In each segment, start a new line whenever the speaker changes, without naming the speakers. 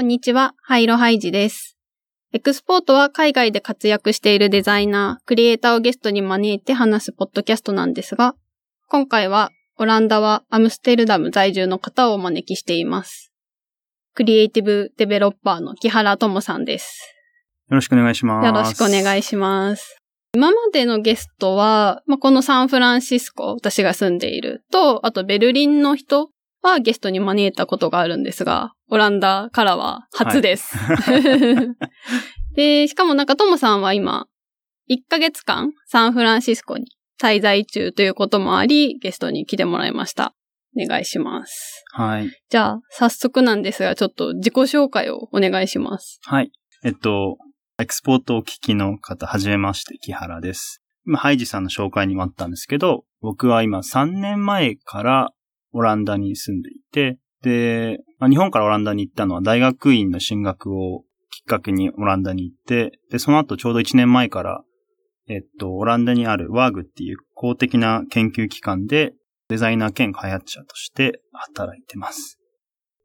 こんにちは、ハイロハイジです。エクスポートは海外で活躍しているデザイナー、クリエイターをゲストに招いて話すポッドキャストなんですが、今回はオランダはアムステルダム在住の方をお招きしています。クリエイティブデベロッパーの木原智さんです。
よろしくお願いします。
よろしくお願いします。今までのゲストは、まあ、このサンフランシスコ、私が住んでいると、あとベルリンの人はゲストに招いたことがあるんですが、オランダからは初です。で、しかもなんかトモさんは今、1ヶ月間サンフランシスコに滞在中ということもあり、ゲストに来てもらいました。お願いします。
はい。
じゃあ、早速なんですが、ちょっと自己紹介をお願いします。
はい。えっと、エクスポートを聞きの方、はじめまして、木原です。今、ハイジさんの紹介にもあったんですけど、僕は今3年前からオランダに住んでいて、で、まあ、日本からオランダに行ったのは大学院の進学をきっかけにオランダに行って、で、その後ちょうど1年前から、えっと、オランダにあるワーグっていう公的な研究機関でデザイナー兼開発者として働いてます。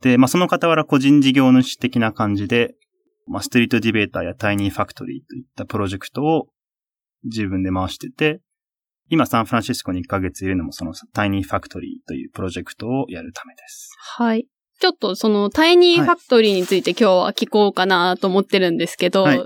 で、まあ、その傍ら個人事業主的な感じで、まあ、ストリートディベーターやタイニーファクトリーといったプロジェクトを自分で回してて、今サンフランシスコに1ヶ月いるのもそのタイニーファクトリーというプロジェクトをやるためです。
はい。ちょっとそのタイニーファクトリーについて今日は聞こうかなと思ってるんですけど、
はい。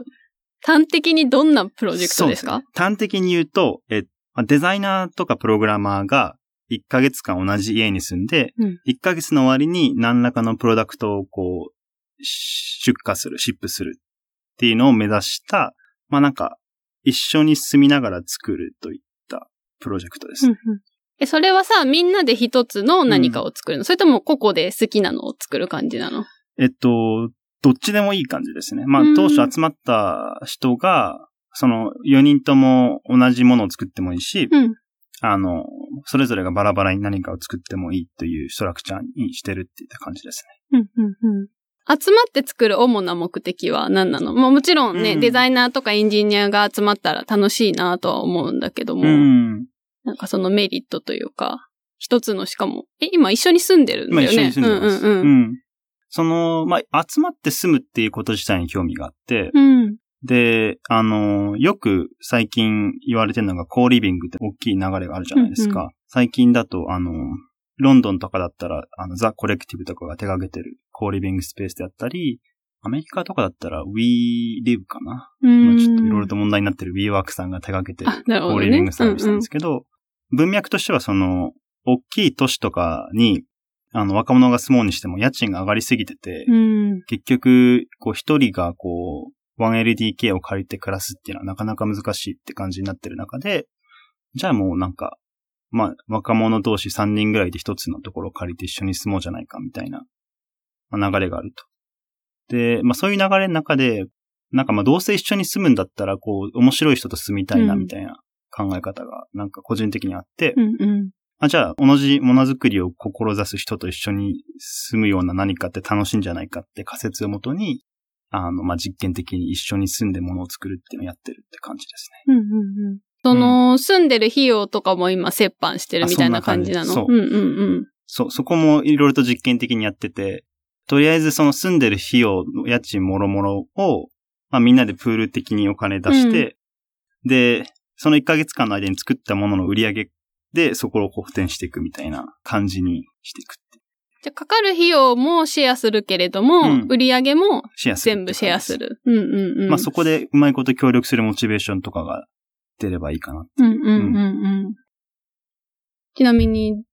端的にどんなプロジェクトですか？
ね。端的に言うと、え、まあデザイナーとかプログラマーが1ヶ月間同じ家に住んで、
うん。
1ヶ月の終わりに何らかのプロダクトをこう、出荷する、シップするっていうのを目指した、まあなんか、一緒に住みながら作るといったプロジェクトです。
うんうんえ、それはさ、みんなで一つの何かを作るの、それとも個々で好きなのを作る感じなの？
えっと、どっちでもいい感じですね。まあ
うん
当初集まった人が、その4人とも同じものを作ってもいいし、
うん。
あの、それぞれがバラバラに何かを作ってもいいというストラクチャーにしてるっていった感じです
うん、うん、うん。集まって作る主な目的は何なの？まあもちろんね、
うん
デザイナーとかエンジニアが集まったら楽しいなとは思うんだけども、
ね。うん。
なんかそのメリットというか、一つのしかも、え、今一緒に住んでるんだよね。
今一緒に住んでます。
うんうんうん。
うんその、まあ、集まって住むっていうこと自体に興味があって、
うん。
で、あの、よく最近言われてるのがコーリビングって大きい流れがあるじゃないですか。
うん
最近だと、あの、ロンドンとかだったら、あの、ザ・コレクティブとかが手掛けてるコーリビングスペースであったり、アメリカとかだったら We Live かな、
うん。
今ちょっといろいろと問題になってる WeWork さんが手掛けてる。コーリビングサービスなんですけど、文脈としてはその、大きい都市とかに、あの、若者が住もうにしても家賃が上がりすぎてて、
うんうん。
結局、こう一人がこう、1LDK を借りて暮らすっていうのはなかなか難しいって感じになってる中で、じゃあもうなんか、まあ、若者同士3人ぐらいで一つのところを借りて一緒に住もうじゃないかみたいな、まあ、流れがあると。で、まあそういう流れの中で、なんかまあどうせ一緒に住むんだったら、こう、面白い人と住みたいな
うん
みたいな考え方が、なんか個人的にあって、
うんうん。
あじゃあ、同じものづくりを志す人と一緒に住むような何かって楽しいんじゃないかって仮説をもとに、あの、まあ、実験的に一緒に住んでものを作るっていうのをやってるって感じですね。
うんうんうん。その、住んでる費用とかも今折半してるみたいな感じなの
あそんな感じ
うんうんうん。
そう、そこもいろいろと実験的にやってて、とりあえずその住んでる費用の家賃もろもろを、まあ、みんなでプール的にお金出して、で、その1ヶ月間の間に作ったものの売り上げでそこをこう補填していくみたいな感じにしていくって。
じゃあ、かかる費用もシェアするけれども、
うん
売り上げも
シェアする
全部シェアす
る。
る。うんうんうん。
まあそこでうまいこと協力するモチベーションとかが出ればいいかな。
うんうんうんうん。ちなみに、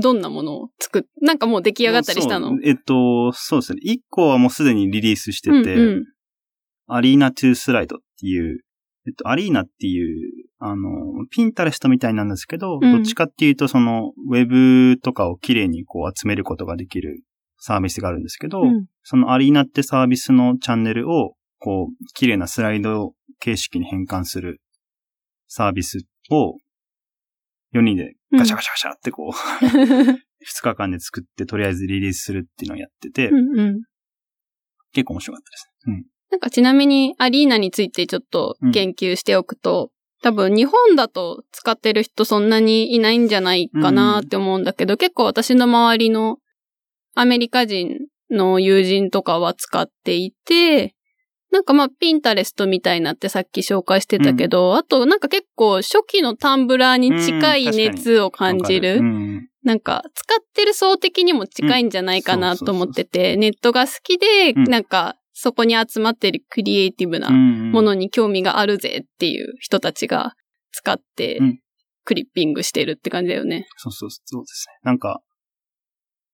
どんなものを作っ、なんかもう出来上がったりしたの？
えっと、そうですね。1個はもうすでにリリースしてて、
うんうん。
アリーナ2スライドっていう、えっと、アリーナっていう、あの、ピンタレストみたいなんですけど、
うん。
どっちかっていうと、その、ウェブとかをきれいにこう集めることができるサービスがあるんですけど、
うん。
そのアリーナってサービスのチャンネルを、こう、綺麗なスライド形式に変換するサービスを、4人でガシャガシャガシャってこう、2日間で作って、とりあえずリリースするっていうのをやってて、
うんうん。
結構面白かったです。うん。
なんかちなみにアリーナについてちょっと言及しておくと、多分日本だと使ってる人そんなにいないんじゃないかなって思うんだけど、結構私の周りのアメリカ人の友人とかは使っていて、なんかまあ、ピンタレストみたいなってさっき紹介してたけど、あとなんか結構初期のタンブラーに近い熱を感じる。
うん
なんか、使ってる層的にも近いんじゃないかなと思ってて、ネットが好きで、
うん
なんか、そこに集まってるクリエイティブな
うん
ものに興味があるぜっていう人たちが使って
うん、
クリッピングしてるって感じだよね。
そうそう、そうですね。なんか、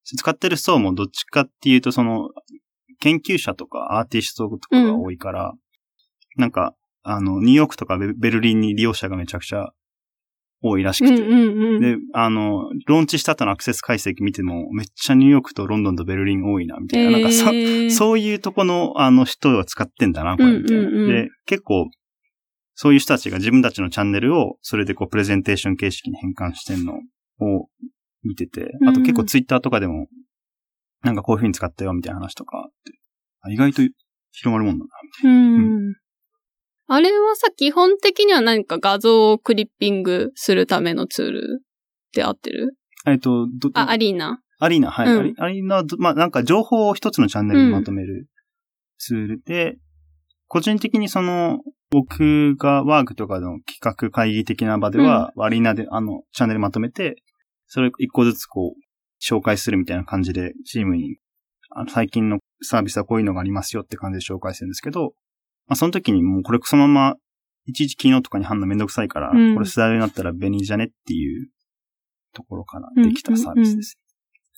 使ってる層もどっちかっていうと、その、研究者とかアーティストとかが多いから、なんか、あの、ニューヨークとかベベルリンに利用者がめちゃくちゃ多いらしくて、
うんうんうん。
で、あの、ローンチした後のアクセス解析見ても、めっちゃニューヨークとロンドンとベルリン多いな、みたいな。なんかそ、そういうとこの、あの人が使ってんだな、これ、みたいな。
うんうんうん
で、結構、そういう人たちが自分たちのチャンネルを、それでこう、プレゼンテーション形式に変換してんのを見てて、あと結構ツイッターとかでも、なんかこういう風に使ったよ、みたいな話とか意外と広まるもんだな、
うん。あれはさ、基本的には何か画像をクリッピングするためのツールで合ってる？
な。えっと、ど、
あ、アリーナ。
アリーナ、はい。
うん
アリーナまあ、なんか情報を一つのチャンネルにまとめるツールで、個人的にその、僕がワークとかの企画会議的な場では、アリーナであの、チャンネルまとめて、それ一個ずつこう、紹介するみたいな感じで、チームに、あの、最近のサービスはこういうのがありますよって感じで紹介するんですけど、まあ、その時にもうこれそのまま、いちいち機能とかに貼るのめんどくさいから、
うん
これスライドになったら便利じゃねっていうところからできたサービスです。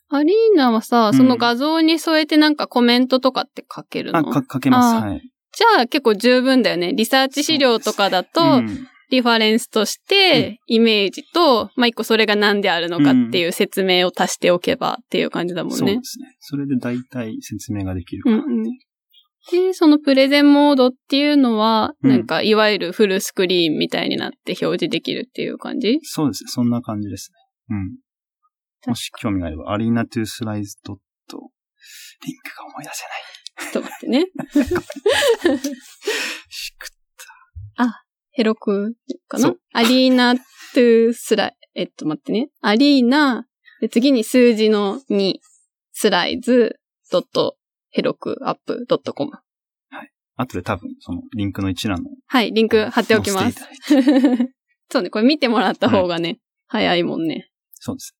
アリーナはさ、
うん
その画像に添えてなんかコメントとかって書けるの、
あ、か、かけます。はい。
じゃあ結構十分だよね。リサーチ資料とかだと、
うん
リファレンスとして、イメージと、まあ、一個それが何であるのかっていう説明を足しておけばっていう感じだもんね
そうで。すね。それで大体説明ができるから。
うんうん。で、そのプレゼンモードっていうのは、
うん
なんか、いわゆるフルスクリーンみたいになって表示できるっていう感じ？
そうですね。そんな感じですね。うん。もし興味があれば、アリーナトゥースライズドット、リンクが思い出せない。
ちょっと待ってね。ヘロクかな？アリーナトゥースライ、えっと待ってね。アリーナ、で次に数字の2、スライズ、ドット、ヘロクアップ、ドットコム。
後で多分、その、リンクの一覧の。
はい、リンク貼っておきます。そうね、これ見てもらった方がね、早いもんね。
そうです。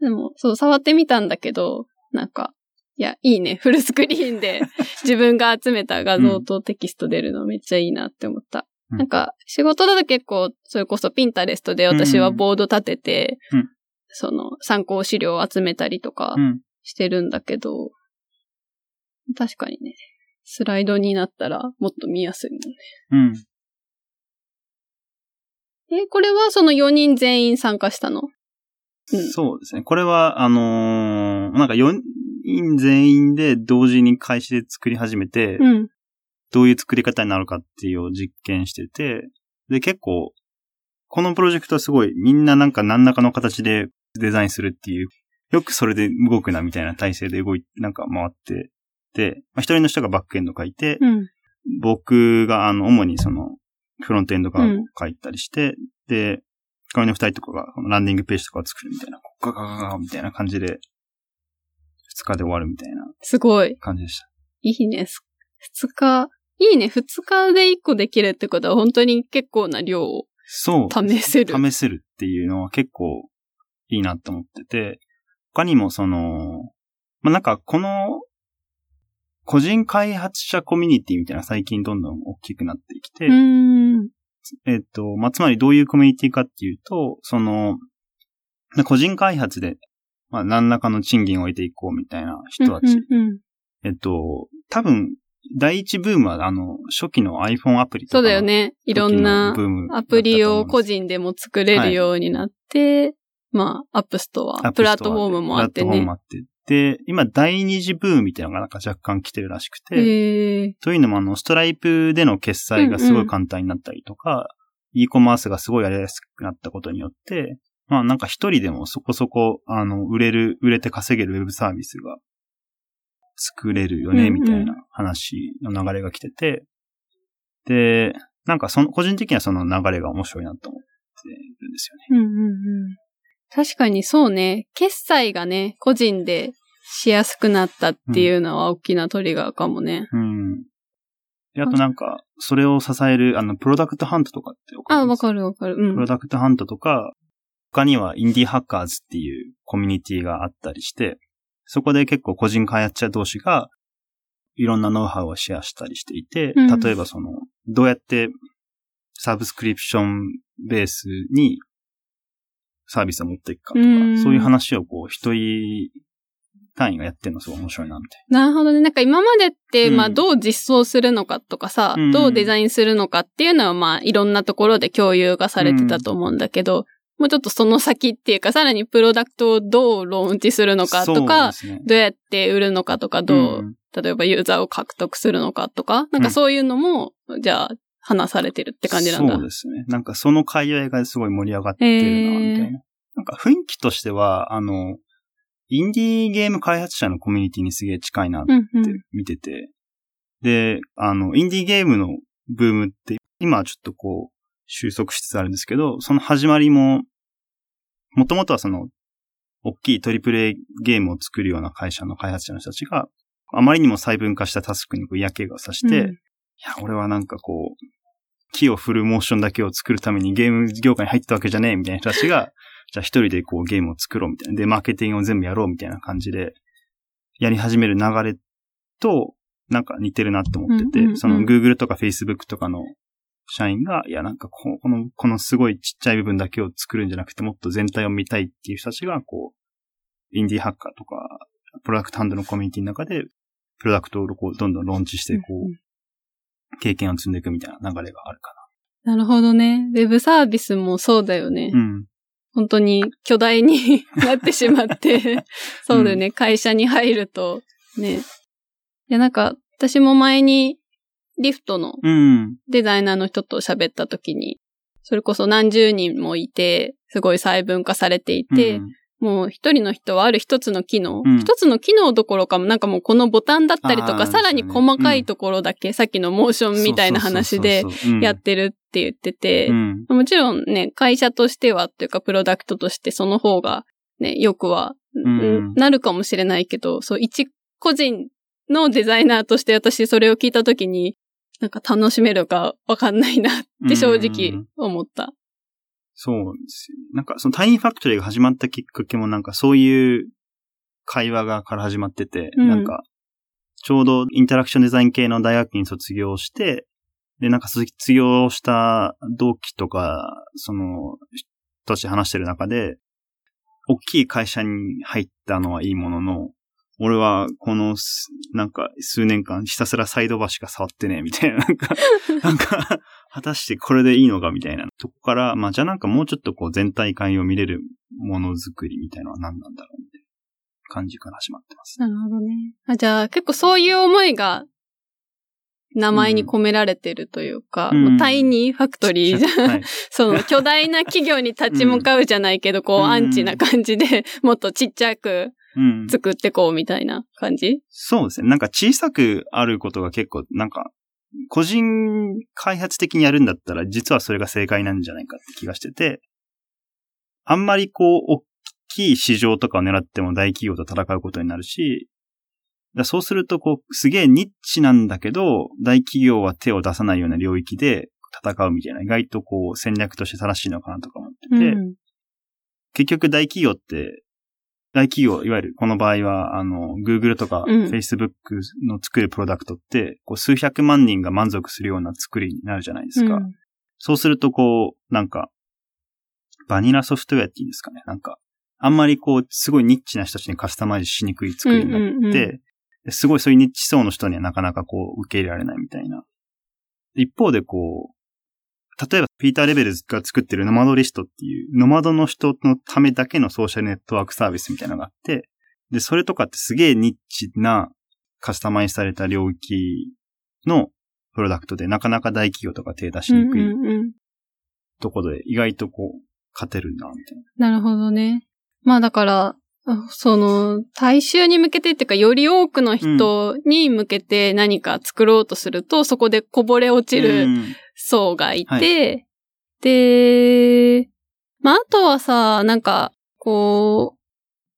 でも、そう、触ってみたんだけど、なんか、いや、いいね。フルスクリーンで 自分が集めた画像とテキスト出るのめっちゃいいなって思った。
うん
なんか、仕事だと結構、それこそピンタレストで私はボード立てて、
うん
その参考資料を集めたりとか
うん。
してるんだけど、確かにね、スライドになったらもっと見やすいもんね。
うん。
え、これはその4人全員参加したの？うん
そうですね。これは、あのーなんか4人全員で同時に開始で作り始めて、
うん。
どういう作り方になるかっていうのを実験してて、で、結構、このプロジェクトはすごい、みんななんか何らかの形でデザインするっていう、よくそれで動くなみたいな体制で動い、なんか回ってて、まあ、一人の人がバックエンド書いて、
うん。
僕があの、主にその、フロントエンド側を書いたりして、で、他の二人とかがランディングページとかを作るみたいな、ガガガガみたいな感じで、二日で終わるみたいな
すごい。
感じでした。
いいね。す二日。いいね。二日で一個できるってことは本当に結構な量を
そう。
試せる。
試せるっていうのは結構いいなと思ってて、他にもその、まあ、なんかこの、個人開発者コミュニティみたいな最近どんどん大きくなってきて。えっと、まあ、つまりどういうコミュニティかっていうと、その、個人開発で、まあ、何らかの賃金を得ていこうみたいな人たち。
うんうんうん
えっと、多分、第一ブームは、あの、初期の iPhone アプリとか
そうだよね。いろんなアプリを個人でも作れるようになって、まあ、 App Store、プラットフォームもあってね
プラットフォームも。あって。で、今、第二次ブームみたいなのがなんか若干来てるらしくて。というのも、あの、ストライプでの決済がすごい簡単になったりとか、e コマースがすごいやりやすくなったことによって、まあなんか一人でもそこそこ、あの、売れる、売れて稼げるウェブサービスが作れるよね、みたいな話の流れが来てて、で、なんかその、個人的にはその流れが面白いなと思ってるんですよね。
うんうんうん。確かにそうね。決済がね、個人でしやすくなったっていうのは大きなトリガーかもね。
うん。であとなんか、それを支える、あの、プロダクトハントとかってわか
あ、わかるわかる。うん
プロ。ダクトハントとか、他にはインディーハッカーズっていうコミュニティがあったりして、そこで結構個人開発者同士がいろんなノウハウをシェアしたりしていて、
うん。
例えばその、どうやってサブスクリプションベースにサービスを持っていくかとか、
うん。
そういう話をこう一人単位がやってるのすごい面白いなみたい
な。るほどね。なんか今までって、
うん。
まあどう実装するのかとかさ、
うん。
どうデザインするのかっていうのはまあいろんなところで共有がされてたと思うんだけど、もうちょっとその先っていうか、さらにプロダクトをどうローンチするの
な。
かとか、
ね
どうやって売るのかとか、どう、
ん
例えばユーザーを獲得するのかとか、なんかそういうのも、じゃあ話されてるって感じなんだ。
そうですね。なんかその界隈がすごい盛り上がってるな、みたいな。なんか雰囲気としては、あの、インディーゲーム開発者のコミュニティにすげえ近いなって
うんうん。
見てて、で、あの、インディーゲームのブームって、今はちょっとこう、収束しつつあるんですけど、その始まりも、もともとはその、大きいトリプル A ゲームを作るような会社の開発者の人たちが、あまりにも細分化したタスクにこう嫌気がさして、
うん
いや、俺はなんかこう、木を振るモーションだけを作るためにゲーム業界に入ったわけじゃねえみたいな人たちが、じゃあ一人でこうゲームを作ろうみたいな。で、マーケティングを全部やろうみたいな感じで、やり始める流れと、なんか似てるなって思ってて、
うんうんうん
その Google とか Facebook とかの社員が、いや、なんかここの、このすごいちっちゃい部分だけを作るんじゃなくて、もっと全体を見たいっていう人たちが、こう、インディーハッカーとか、プロダクトハンドのコミュニティの中で、プロダクトをこうどんどんローンチして、こ
うんうん
う、経験を積んでいくみたいな流れがあるか
なるほどね。ウェブサービスもそうだよね。
な。うん。
本当に巨大に なってしまって、そうだよね、会社に入ると、ね。いや、なんか、私も前に、リフトの
うん。
デザイナーの人と喋った時に、それこそ何十人もいて、すごい細分化されていて、
うん。
もう一人の人はある一つの機能、
うん。
一つの機能どころかもなんかもうこのボタンだったりとか、さらに細かいところだけ、さっきのモーションみたいな話でやってるって言ってて、
うん。
もちろんね、会社としてはっていうか、プロダクトとしてその方がね、よくは、
ん。
なるかもしれないけど、そう、一個人のデザイナーとして私それを聞いたときに、なんか楽しめるかわかんないなって正直思った。
そうですよ。なんか、そのタイニーファクトリーが始まったきっかけもなんかそういう会話がから始まってて、
うん
なんか、ちょうどインタラクションデザイン系の大学に卒業して、で、なんか卒業した同期とか、その、人たち話してる中で、大きい会社に入ったのはいいものの、俺はこのす、なんか数年間ひたすらサイドバーしか触ってねえみたいな、なんか、なんか、果たしてこれでいいのかみたいなとこから、まあじゃあなんかもうちょっとこう全体感を見れるものづくりみたいなのは何なんだろうみたいな感じから始まってます。
なるほどね。あじゃあ結構そういう思いが名前に込められてるというか、
うん
タイニーファクトリーじゃん。
はい。
その巨大な企業に立ち向かうじゃないけど、こう
うん
アンチな感じで、もっとちっちゃく
うん。
作ってこうみたいな感じ？
そうですね。なんか小さくあることが結構、なんか、個人開発的にやるんだったら、実はそれが正解なんじゃないかって気がしてて、あんまりこう、大きい市場とかを狙っても大企業と戦うことになるし、だそうすると、こう、すげえニッチなんだけど、大企業は手を出さないような領域で戦うみたいな、意外とこう、戦略として正しいのかなとか思ってて、
うん。
結局大企業って、大企業、いわゆるこの場合は、あの、Google とか
うん
Facebook の作るプロダクトって、こう数百万人が満足するような作りになるじゃないですか。
うん
そうすると、こう、なんか、バニラソフトウェアっていうんですかね。なんか、あんまりこう、すごいニッチな人たちにカスタマイズしにくい作りになって、
うんうんうん
ですごいそういうニッチ層の人にはなかなかこう、受け入れられないみたいな。一方でこう、例えば、ピーター・レベルズが作ってるノマドリストっていう、ノマドの人のためだけのソーシャルネットワークサービスみたいなのがあって、で、それとかってすげえニッチなカスタマイズされた領域のプロダクトでなかなか大企業とか手出しにくい
うんうんうん
ところで意外とこう、勝てるな、みたいな。
なるほどね。まあだから、あその、大衆に向けてっていうか、より多くの人に向けて何か作ろうとすると、そこでこぼれ落ち
う
る
ん
層がい
は
て、で、まああとはさ、なんか、こう、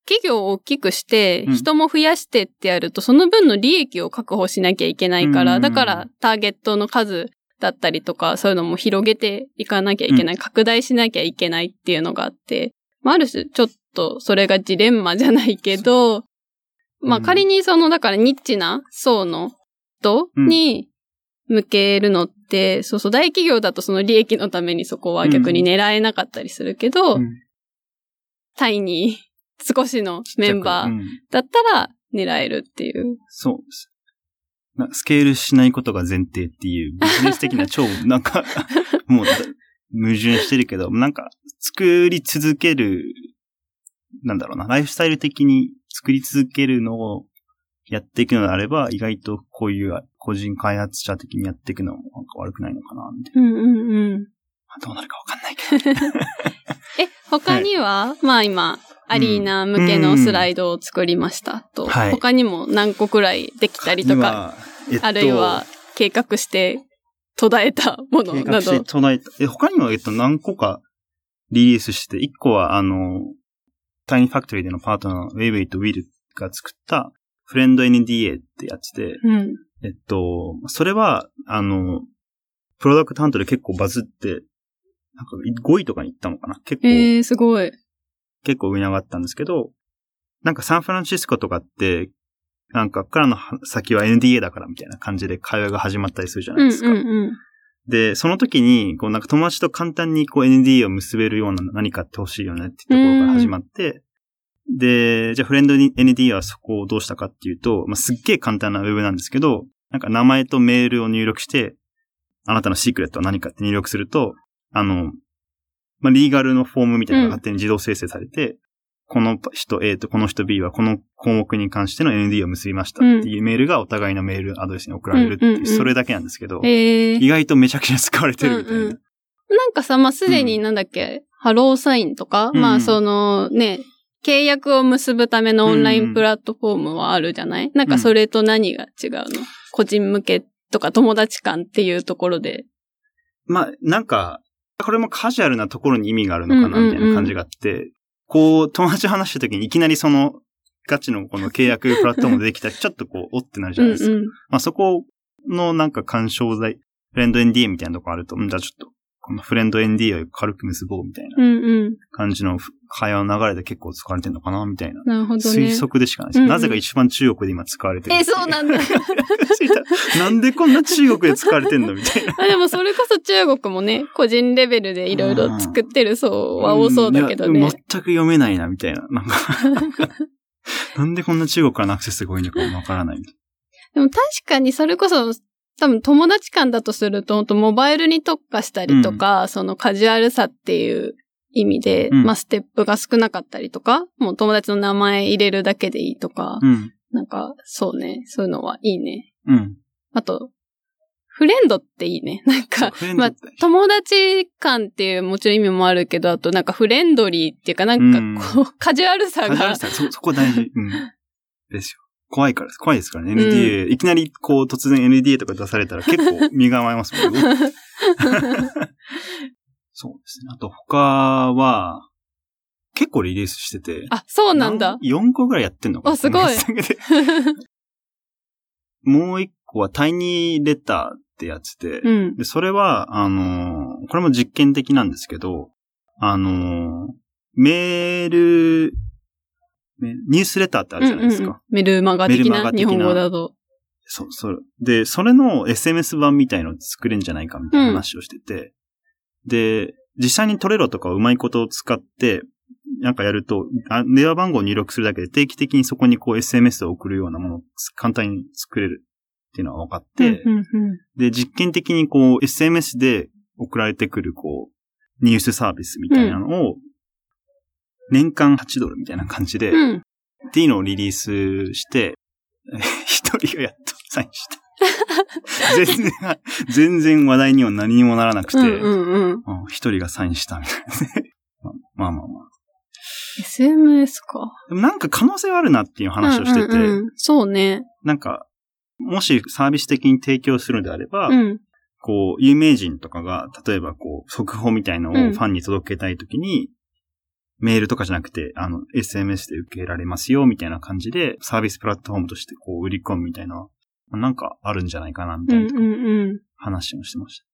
企業を大きくして
うん、
人も増やしてってやると、その分の利益を確保しなきゃいけないから、
うん。
だからターゲットの数だったりとか、そういうのも広げていかなきゃいけない、拡大しなきゃいけないっていうのがあって、まあ、ある種、ちょっとそれがジレンマじゃないけど、まあ
うん
仮にその、だからニッチな層の人に向けるのって、そうそう、大企業だとその利益のためにそこは逆に狙えなかったりするけど、
うん
タイに少しのメンバー
うん
だったら狙えるっていう。
そうです。なスケールしないことが前提っていう、ビジネス的な超、なんか、もう、矛盾してるけど、なんか、作り続ける、なんだろうな、ライフスタイル的に作り続けるのをやっていくのであれば、意外とこういう個人開発者的にやっていくのもなんか悪くないのかな、みたいな。
うんうんうん。
どうなるかわかんないけど。
え、他には、まあ今、アリーナ向けのスライドを作りましたと。
はい
他にも何個くらいできたりとか、
今、えっと、
あるいは計画して途絶えたものな
計画して
ど。
唱えた。え、他にも、えっと、何個かリリースして、一個は、あの、タイニーファクトリーでのパートナー、ウェイウェイとウィルが作った、フレンド NDA ってやつで、
うん。
えっと、それは、あの、プロダクトハントで結構バズって、なんか5位とかに行ったのかな？結構、
えー、すごい。
結構上に上がったんですけど、なんかサンフランシスコとかって、なんかからの先は NDA だからみたいな感じで会話が始まったりするじゃな
うんう
いですか。
んうん。
で、その時に、こうなんか友達と簡単にこう NDA を結べるような何かあってほしいよねっていうところから始まって、で、じゃあフレンドに NDA はそこをどうしたかっていうと、まあ、すっげえ簡単なウェブなんですけど、なんか名前とメールを入力して、あなたのシークレットは何かって入力すると、あの、まあ、リーガルのフォームみたいなのが勝手に自動生成されて、この人 A とこの人 B はこの項目に関しての ND を結びましたっていうメールがお互いのメールアドレスに送られるっていう、
うんうんうん。
それだけなんですけど、
えー、
意外とめちゃくちゃ使われてるみたいな。
うんうん。なんかさ、まあ、すでになんだっけ、ハローサインとか、
うん。
まあ、そのね、契約を結ぶためのオンラインプラットフォームはあるじゃない、なんかそれと何が違うの？個人向けとか友達間っていうところで。
まあ、なんか、これもカジュアルなところに意味があるのかな、みたいな感じがあって、こう、友達と話した時にいきなりその、ガチのこの契約プラットフォームでできたら、ちょっとこう、おってなるじゃ
うん
ないですか。
うん。
まあ、そこのなんか干渉剤、フレンド NDA みたいなとこあると、んじゃあちょっと、このフレンド NDA を軽く結ぼうみたいな
うんうん。
感じの会話の流れで結構使われてるのかな、みたいな。
なるほどね。
推測でしかないです。
うんうん
なぜか一番中国で今使われてるってい。
え、そうなんだ。
なんでこんな中国で使われてんのみたいな。
あでもそれこそ中国もね、個人レベルでいろいろ作ってる層は多そうだけどね。
んいや全く読めないな、みたいな。なんか なんでこんな中国からのアクセスが多いのかもわからない
でも確かにそれこそ、多分友達間だとすると、本当モバイルに特化したりとか、そのカジュアルさっていう意味で、
うん
まあステップが少なかったりとか、もう友達の名前入れるだけでいいとか、
な。うん。
なんか、そうね、そういうのはいいね。
うん。
あと、フレンドっていいね。なんか、まあ友達間っていうもちろん意味もあるけど、あとなんかフレンドリーっていうか、なんかこう、カジュアルさが
カジュアル、さ、そ、そこ大事。うん。ですよ。怖いからです。怖いですからね。NDA、いきなりこう突然 NDA とか出されたら結構身構えますもんね。そうですね。あと他は、結構リリースしてて。
あ、そうなんだ。
4個ぐらいやってんのかな
あすごい
もう一個はタイニーレターってやつで、
うん。
で、それは、あのーこれも実験的なんですけど、あのーメール、ねニュースレターってあるじゃないですか。
うんうんうんメルマガ的
メルマ
な
ガ的な
日本語だと。
そう、そう。で、それの SMS 版みたいの作れんじゃないかみたいな話をしてて、で、実際にトレロとかをうまいことを使って、なんかやると、あ電話番号を入力するだけで定期的にそこにこう SMS を送るようなものを簡単に作れるっていうのが分かって、
うんうんうん
で、実験的にこう SMS で送られてくるこう、ニュースサービスみたいなのを、年間8ドルみたいな感じで、
うん。
っていうのをリリースして、一人がやっとサインした。全然、全然話題には何にもならなくて、
うんうんうん。
人がサインしたみたいなね。まあまあまあまあ。
SMS か。
でもなんか可能性はあるなっていう話をしてて、
うんうんうんそうね。
なんか、もしサービス的に提供するのであれば、
うん。
こう、有名人とかが、例えばこう、速報みたいのを
うん
ファンに届けたいときに、メールとかじゃなくて、あの、SMS で受けられますよ、みたいな感じで、サービスプラットフォームとしてこう売り込むみたいな、なんかあるんじゃないかな、みたいな話をしてました。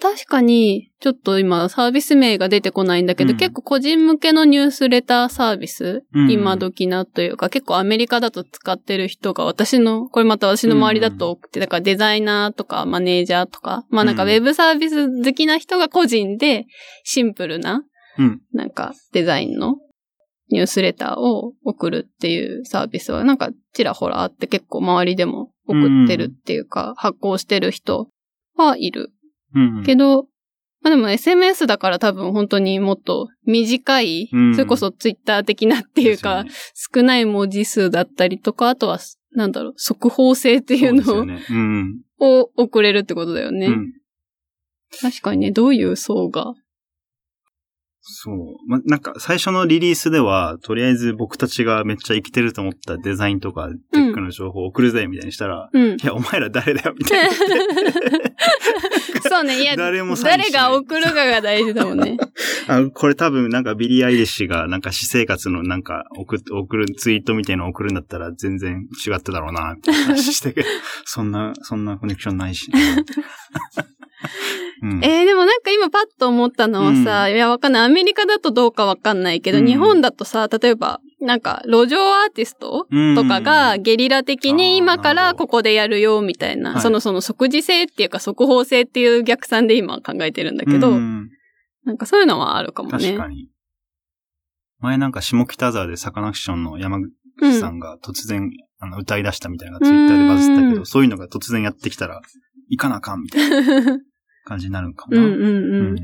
確かに、ちょっと今サービス名が出てこないんだけど、うん、結構個人向けのニュースレターサービス、うん、今時なというか、結構アメリカだと使ってる人が私の、これまた私の周りだと多くて、だからデザイナーとかマネージャーとか、まあなんかウェブサービス好きな人が個人でシンプルな、なんかデザインのニュースレターを送るっていうサービスはなんかちらほらあって結構周りでも送ってるっていうか、発行してる人はいる。うん、けど、まあでも SMS だから多分本当にもっと短い、うん、それこそツイッター的なっていうか、ね、少ない文字数だったりとか、あとは、なんだろう、速報性っていうのを、ね。うん、を送れるってことだよね。うん、確かにね、どういう層が
そう。ま、なんか、最初のリリースでは、とりあえず僕たちがめっちゃイケてると思ったデザインとか、テックの情報を送るぜ、みたいにしたら、うん、いや、お前ら誰だよ、みたいな。
そうね、いや、誰も誰が送るかが大事だもんね。
あこれ多分なんかビリー・アイリッシュがなんか私生活のなんか送っ送る、ツイートみたいなの送るんだったら全然違ってだろうな、って話してけど、そんな、そんなコネクションないし、ね。
うん、えー、でもなんか今パッと思ったのはさ、うん、いやわかんない。アメリカだとどうかわかんないけど、うん、日本だとさ、例えば、なんか、路上アーティストとかがゲリラ的に今からここでやるよ、みたいな、そのその即時性っていうか速報性っていう逆算で今考えてるんだけど、なんかそういうのはあるかもね。
確かに。前なんか下北沢でサカナクションの山口さんが突然、あの歌い出したみたいなツイッターでバズったけど、そういうのが突然やってきたら、行かなあかんみたいな 感じになるんかな。うんうんうん。うん、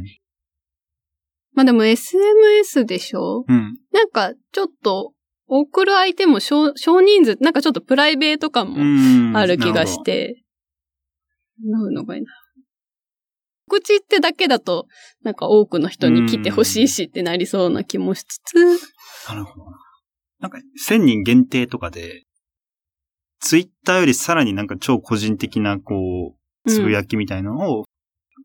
まあでも SMS でしょ？うん。なんかちょっと送る相手も少少人数、なんかちょっとプライベート感もある気がして。なるのがいいな。告知ってだけだと、なんか多くの人に来てほしいしってなりそうな気もしつつ。
なるほど。なんか1000人限定とかで、ツイッターよりさらになんか超個人的なこう、つぶやきみたいなのを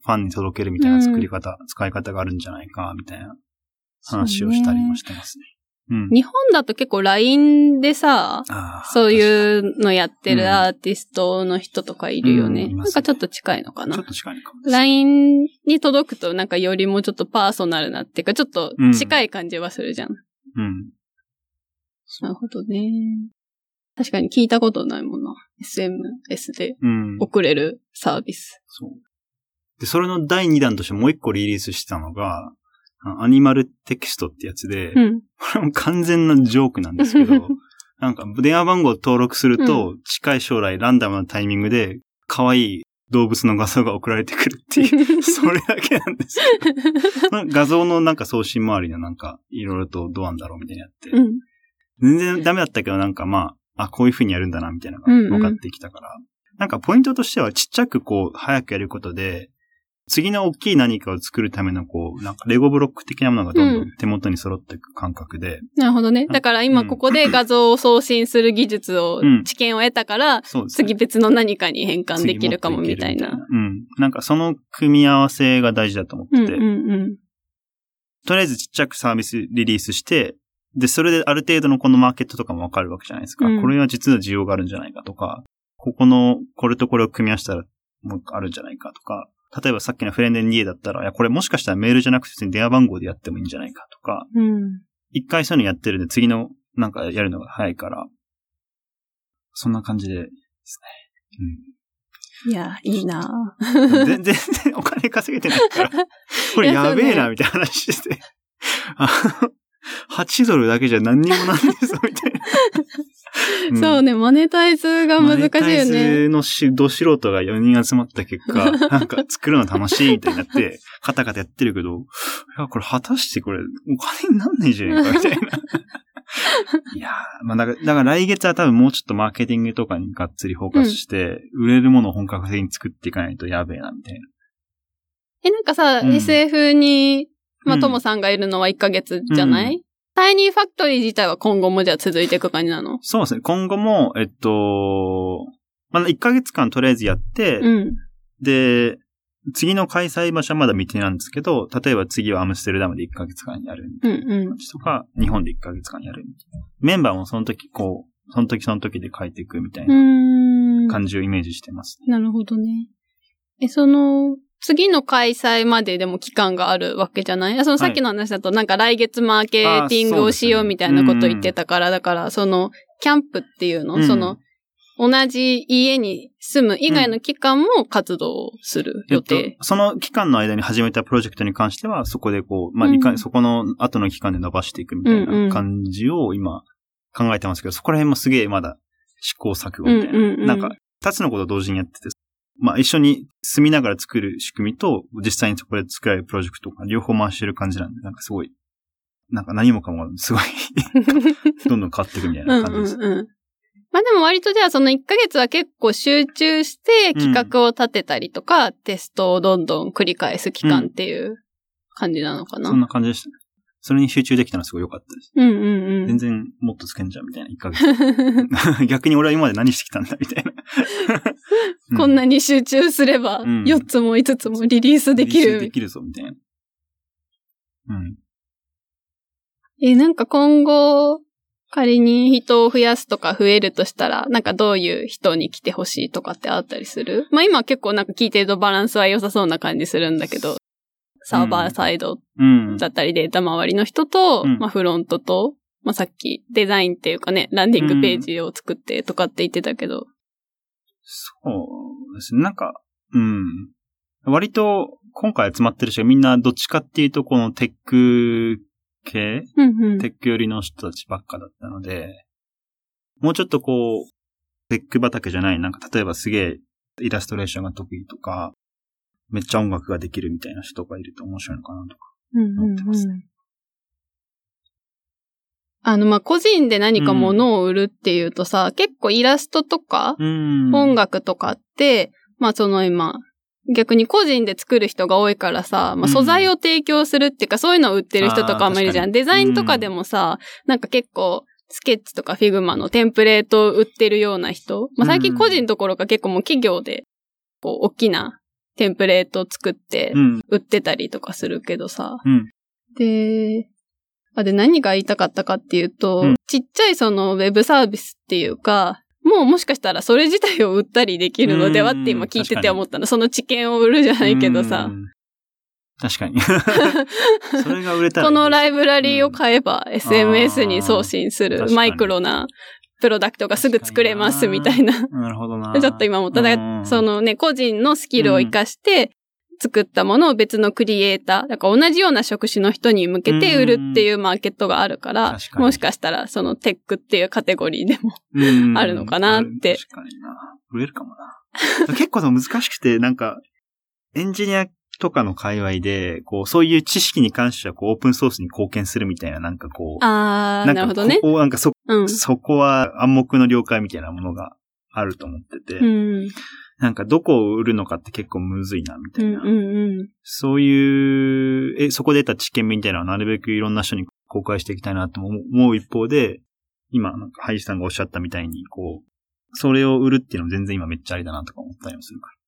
ファンに届けるみたいな作り方、うん、使い方があるんじゃないか、みたいな話をしたりもしてますね。
うん、日本だと結構 LINE でさ、そういうのやってるアーティストの人とかいるよね。うん、なんかちょっと近いのかな。
ちょっと近いかも。
LINE に届くとなんかよりもちょっとパーソナルなっていうか、ちょっと近い感じはするじゃん。うん。なるほどね。確かに聞いたことないもんな。SMS で送れるサービス。
そう。で、それの第2弾としてもう一個リリースしたのが、アニマルテキストってやつで、うん、これも完全なジョークなんですけど、なんか電話番号を登録すると、近い将来ランダムなタイミングで、可愛い動物の画像が送られてくるっていう、それだけなんです。よ。画像のなんか送信周りのなんか、いろいろとどうなんだろうみたいにやって、うん、全然ダメだったけどなんかまあ、あ、こういう風にやるんだなみたいなのが分かってきたから、うんうん、なんかポイントとしてはちっちゃくこう、早くやることで、次の大きい何かを作るためのこう、なんかレゴブロック的なものがどんどん手元に揃っていく感覚で。
うん、なるほどね。だから今ここで画像を送信する技術を、知見を得たから、うんね、次別の何かに変換できるかもみたいな。
うん。なんかその組み合わせが大事だと思ってて。うんうんうん、とりあえずちっちゃくサービスリリースして、で、それである程度のこのマーケットとかもわかるわけじゃないですか。うん、これは実は需要があるんじゃないかとか、ここの、これとこれを組み合わせたらもうあるんじゃないかとか、例えばさっきのフレンデン DA だったら、いや、これもしかしたらメールじゃなくて電話番号でやってもいいんじゃないかとか、うん。一回そういうのやってるんで、次のなんかやるのが早いから、そんな感じでですね。
うん。いや、いいな
全然お金稼げてないから、これやべえな、みたいな話してて。あの、8ドルだけじゃ何にもなんですみたいな。
そうね、マネタイズが難しいよね。マネタイ
ズのし、ど素人が4人集まった結果、なんか作るの楽しいみたいになって、カタカタやってるけど、いや、これ果たしてこれ、お金になんないじゃないか、みたいな。いやまあだから、だから来月は多分もうちょっとマーケティングとかにがっつりフォーカスして、うん、売れるものを本格的に作っていかないとやべえな、みたいな。
え、なんかさ、うん、SF に、まあ、ともさんがいるのは1ヶ月じゃない、うんタイニーファクトリー自体は今後もじゃあ続いていく感じなの？
そうですね。今後も、えっと、まあ、1ヶ月間とりあえずやって、うん、で、次の開催場所はまだ未定なんですけど、例えば次はアムステルダムで1ヶ月間やるみたいな
うんうん
感。じとか、日本で1ヶ月間やるみたいな。メンバーもその時こう、その時その時で変えていくみたいうな。感じをイメージしてます。
なるほどね。え、その、次の開催まででも期間があるわけじゃない、あそのさっきの話だと、なんか来月マーケティングをしようみたいなこと言ってたから、だから、その、キャンプっていうの、
うん。
その、同じ家に住む以外の期間も活動する予定。
えっと、その期間の間に始めたプロジェクトに関しては、そこでこう、まあ、
うん。
そこの後の期間で伸ばしていくみたい
うんうん。
な感じを今考えてますけど、そこら辺もすげえまだ試行錯誤みたいな。
うんうんうん。
なんか、二つのことを同時にやってて、まあ一緒に住みながら作る仕組みと、実際にそこで作られるプロジェクトが両方回してる感じなんで、なんかすごい、なんか何もかもすごい、どんどん変わっていくみたいな感じです。
うんうんうん。まあでも割とじゃあその1ヶ月は結構集中して企画を立てたりとか、テストをどんどん繰り返す期間っていう感じなのかな。
そんな感じでしたね。それに集中できたのはすごい良かったです。
うんうんうん。
全然もっとつけんじゃんみたいな、1ヶ月。逆に俺は今まで何してきたんだみたいな。う
こんなに集中すれば、
うん
4つも5つもリリースできる。
練習できるぞみたいな。うん。
え、なんか今後、仮に人を増やすとか増えるとしたら、なんかどういう人に来てほしいとかってあったりする？まあ今結構なんか聞いてるとバランスは良さそうな感じするんだけど、サーバーサイド
うん。
だったりデータ周りの人と、
うん
まあフロントと、まあさっきデザインっていうかね、ランディングページを作ってとかって言ってたけど。
そうですね。なんか、うん。割と、今回集まってる人がみんなどっちかっていうと、このテック系、
うんうん。
テック寄りの人たちばっかだったので、もうちょっとこう、テック畑じゃない、なんか例えばすげえイラストレーションが得意とか、めっちゃ音楽ができるみたいな人がいると面白いのかなとか。
うんうん
思ってます。
うんあの、まあ、個人で何か物を売るっていうとさ、結構イラストとか、
うん。
音楽とかって、まあ、その今、逆に個人で作る人が多いからさ、まあ、
うん
素材を提供するっていうか、そういうのを売ってる人とかもいるじゃん。デザインとかでもさ、なんか結構、スケッチとか Figma のテンプレートを売ってるような人。まあ、最近個人どころか結構もう企業で、こう、大きなテンプレートを作って
う、ん。
売ってたりとかするけどさ。
うん。
で、あ、で、何が言いたかったかっていうと、
うん
ちっちゃいそのウェブサービスっていうか、もうもしかしたらそれ自体を売ったりできるのではって今聞いてて思ったの。その知見を売るじゃないけどさ
う。ん。確かに。それが売れたらい
このライブラリーを買えば SMS に送信するマイクロなプロダクトがすぐ作れますみたいな。
なるほどな。
ちょっと今思った。だそのね、個人のスキルを活かして、作ったものを別のクリエイター、だから同じような職種の人に向けて売るっていうマーケットがあるからもしかしたらそのテックっていうカテゴリーでも。
うん
あるのかなって
確かにな。売れるかもな。結構難しくて、なんか、エンジニアとかの界隈で、こう、そういう知識に関しては、こう、オープンソースに貢献するみたいな、なんかこう、
あー、
な
るほどね。
ここなんかそ、
うん。
そこは暗黙の了解みたいなものがあると思ってて、
うん。
なんかどこを売るのかって結構むずいな、みた
うん
いな。
うん
そういう、え、そこで得た知見みたいなのはなるべくいろんな人に公開していきたいなと思う一方で、今、なんか、ハイジさんがおっしゃったみたいに、こう、それを売るっていうのも全然今めっちゃありだなとか思ったりもするから。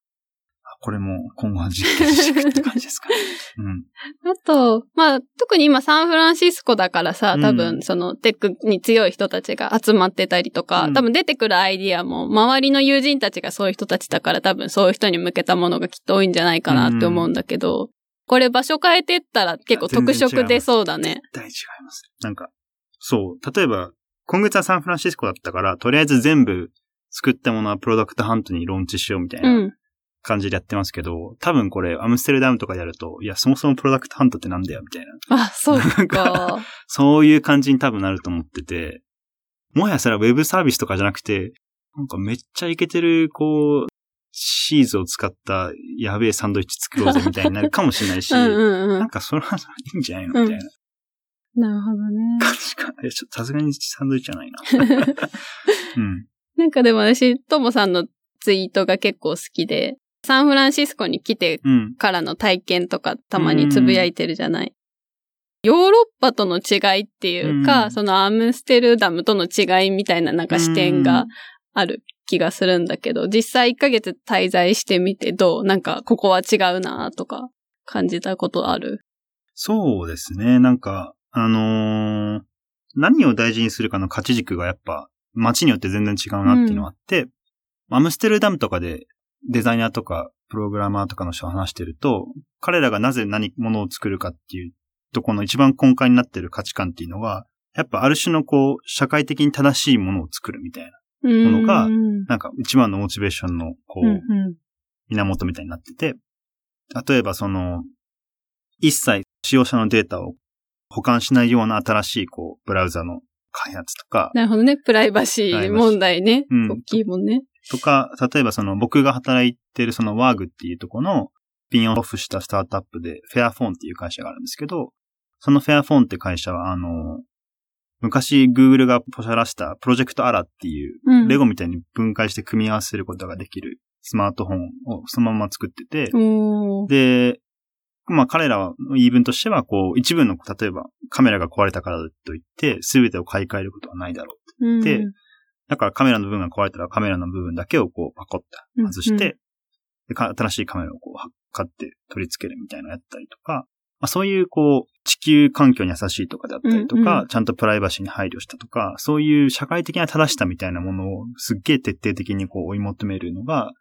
あこれも今後は実験していくって感じですかね。うん。
うん。あと、まあ、特に今サンフランシスコだからさ、多
う
分
ん
そのテックに強い人たちが集まってたりとか、
うん
多分出てくるアイディアも周りの友人たちがそういう人たちだから多分そういう人に向けたものがきっと多いんじゃないかなって思うんだけど、これ場所変えてったら結構特色出そうだね。
絶対違います。なんか、そう、例えば、今月はサンフランシスコだったから、とりあえず全部作ったものはプロダクトハントにローンチしようみたいうなん感じでやってますけど、多分これアムステルダムとかでやると、いや、そもそもプロダクトハントってなんだよみたいな。
あ、そうか。
そういう感じに多分なると思ってて、もはやそれはウェブサービスとかじゃなくて、なんかめっちゃイケてる、こう、チーズを使ったやべえサンドイッチ作ろうぜみたいになるかもしれないし、
うんうんうん。
なんかそれはいいんじゃないのみたいな
なるほどね。
感じか。いや、ちょっとさすがにサンドイッチじゃないな。うん。
なんかでも私、ともさんのツイートが結構好きで、サンフランシスコに来て
うん。
からの体験とかたまにつぶやいてるじゃない？ヨーロッパとの違いっていうか、
うん
そのアムステルダムとの違いみたいななんか視点がある気がするんだけど、実際1ヶ月滞在してみてどう？なんかここは違うなとか感じたことある？
そうですね。なんか、あのー何を大事にするかの価値軸がやっぱ街によって全然違うなっていうのがあって、アムステルダムとかでデザイナーとかプログラマーとかの人が話してると、彼らがなぜ何ものを作るかっていうとこの一番根幹になってる価値観っていうのは、やっぱある種のこう、社会的に正しいものを作るみたいな、
も
のが
うん
なんか一番のモチベーションのこう、
うん
源みたいになってて、例えばその、一切使用者のデータを保管しないような新しいこう、ブラウザの開発とか、
なるほどね。プライバシー問題ね。
うん
大きいもんね。
とか、例えばその僕が働いてるそのワーグっていうところのスピンオフしたスタートアップでフェアフォンっていう会社があるんですけど、そのフェアフォンって会社はあの、昔 Google がポシャらしたプロジェクトアラっていう
うん。
レゴみたいに分解して組み合わせることができるスマートフォンをそのまま作ってて、
おー
で、まあ彼らの言い分としては、こう、一部の、例えばカメラが壊れたからといって、すべてを買い替えることはないだろう。
うん
でだからカメラの部分が壊れたらカメラの部分だけをこうパコッと外して、
うんうん
でか新しいカメラをこう買って取り付けるみたいなのやったりとか、まあ、そういうこう地球環境に優しいとかであったりとか、
うんうん
ちゃんとプライバシーに配慮したとか、そういう社会的な正しさみたいなものをすっげえ徹底的にこう追い求めるのが、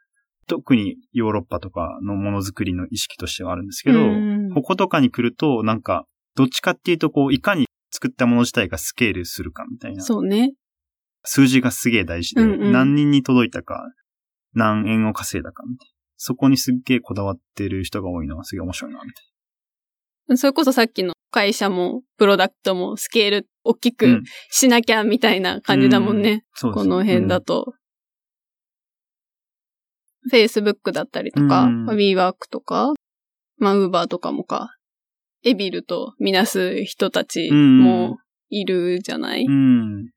特にヨーロッパとかのものづくりの意識としてはあるんですけど、
うん
こことかに来ると、なんか、どっちかっていうと、こう、いかに作ったもの自体がスケールするかみたいな。
そうね。
数字がすげえ大事で、
うんうん
何人に届いたか、何円を稼いだかみたいな。そこにすっげえこだわってる人が多いのはすげえ面白いな、みたい
それこそさっきの会社もプロダクトもスケール大き
な。う
く
ん
しなきゃみたいな感じだもんね。
そうです
この辺だと。Facebook だったりとか、
うん
WeWork とか、まあ Uber とかもか、エビルとみなす人たちもいるじゃない、
うん。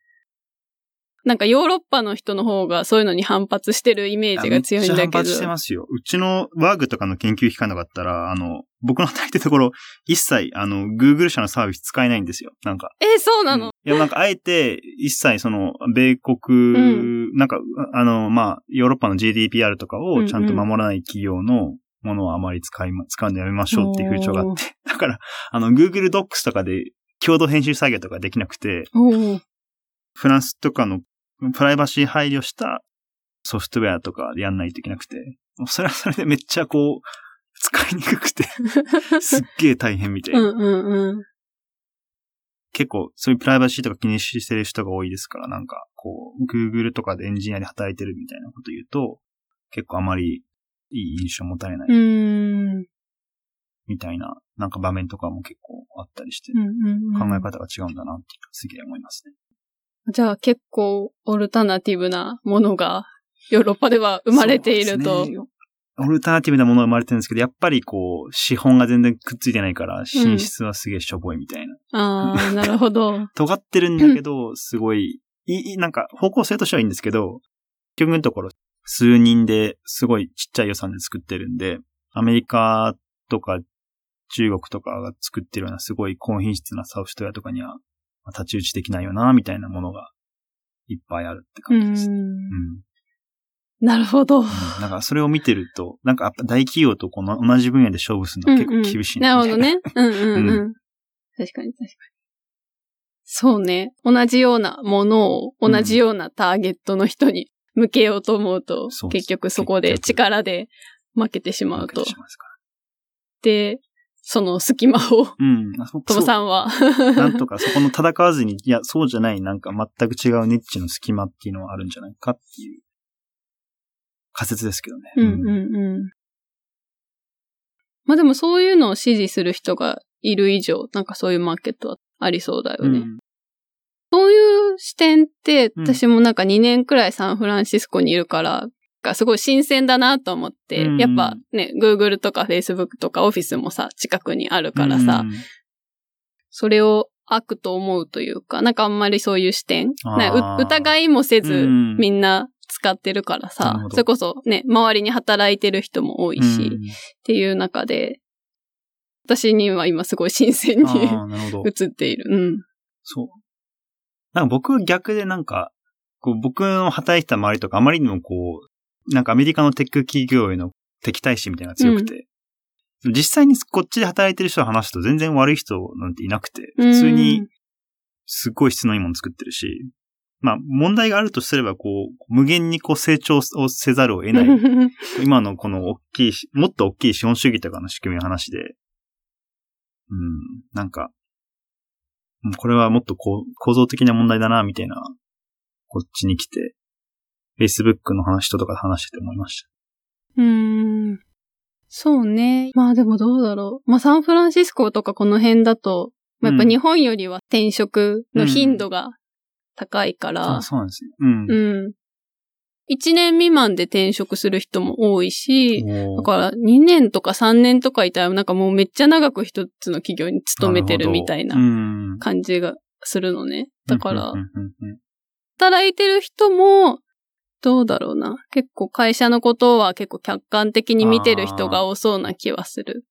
なんかヨーロッパの人の方がそういうのに反発してるイメージが強いんだけど。
反発してますよ。うちのワーグとかの研究機関とかだったら、あの、僕の働いてるところ、一切、あの、Google 社のサービス使えないんですよ。なんか。
え、そうなの、
うんいや、なんか、あえて、一切、その、米国、
ん
なんか、あの、まあ、ヨーロッパの GDPR とかをちゃんと守らない企業のものはあまり使いま、使うのやめましょうっていう風潮があって。だから、あの、Google Docs とかで共同編集作業とかできなくて、フランスとかのプライバシー配慮したソフトウェアとかでやんないといけなくて、それはそれでめっちゃこう、使いにくくて、すっげえ大変みたいな。
うんうんうん。
結構、そういうプライバシーとか気にしてる人が多いですから、なんか、こう、Google とかでエンジニアで働いてるみたいなこと言うと、結構あまりいい印象持たれな
う
い
ん。
みたいな、なんか場面とかも結構あったりして、考え方が違うんだなってすげえ思いますね。
じゃあ結構オルタナティブなものがヨーロッパでは生まれていると。
オルタナティブなものが生まれてるんですけど、やっぱりこう、資本が全然くっついてないから、品質はすげえしょぼいみたいな。
ああ、なるほど。
尖ってるんだけど、すごい、いい、なんか方向性としてはいいんですけど、結局のところ、数人ですごいちっちゃい予算で作ってるんで、アメリカとか中国とかが作ってるようなすごい高品質なソフトウェアとかには、まあ太刀打ちできないよな、みたいなものがいっぱいあるって
う
感じです。
ん。
うん。
なるほど。
うんなんかそれを見てると、なんかやっぱ大企業とこの同じ分野で勝負するのは結構厳しい
なるほど
ね。
ね。うんうんうん。確かに確かに。そうね。同じようなものを同じようなターゲットの人に向けようと思うと、
そうです
結局そこで力で負けてしまうと
負けて。しまいますか
で、その隙間を、
らうん。あそ
トモさんは。
なんとかそこの戦わずに、いや、そうじゃない、なんか全く違うニッチの隙間っていうのはあるんじゃないかっていう仮説ですけどね。
うんうんうん。まあでもそういうのを支持する人がいる以上、なんかそういうマーケットはありそうだよね。
うん
そういう視点って、
うん
私もなんか2年くらいサンフランシスコにいるから、がすごい新鮮だなと思って、
うん
やっぱね、Google とか Facebook とか Office もさ、近くにあるからさ、
うん
それを悪と思うというか、なんかあんまりそういう視点、疑いもせず、
うん
みんな使ってるからさそれこそね、周りに働いてる人も多いし、
うん
っていう中で、私には今すごい新鮮に。映っている。うん。
そう。なんか僕は逆でなんか、こう僕の働いてた周りとかあまりにもこう、なんかアメリカのテック企業への敵対心みたいなのが強くて、実際にこっちで働いてる人と話すと全然悪い人なんていなくて、普通にすっごい質のいいもの作ってるし、まあ問題があるとすればこう、無限にこう成長をせざるを得ない。今のこの大きい、もっと大きい資本主義とかの仕組みの話で、うん、なんか、これはもっとこう構造的な問題だな、みたいな、こっちに来て、Facebook の話とかで話してて思いました。
うーん。そうね。まあでもどうだろう。まあサンフランシスコとかこの辺だと、まあやっぱ日本よりは転職の頻度が高いから。
あそうなんですね。うん。
うん。1年未満で転職する人も多いし、だから2年とか3年とかいたらなんかもうめっちゃ長く一つの企業に勤めてるみたいな
うん
感じがするのね。だから
うん、うんうんうん
働いてる人も、どうだろうな。結構会社のことは結構客観的に見てる人が多そうな気はする。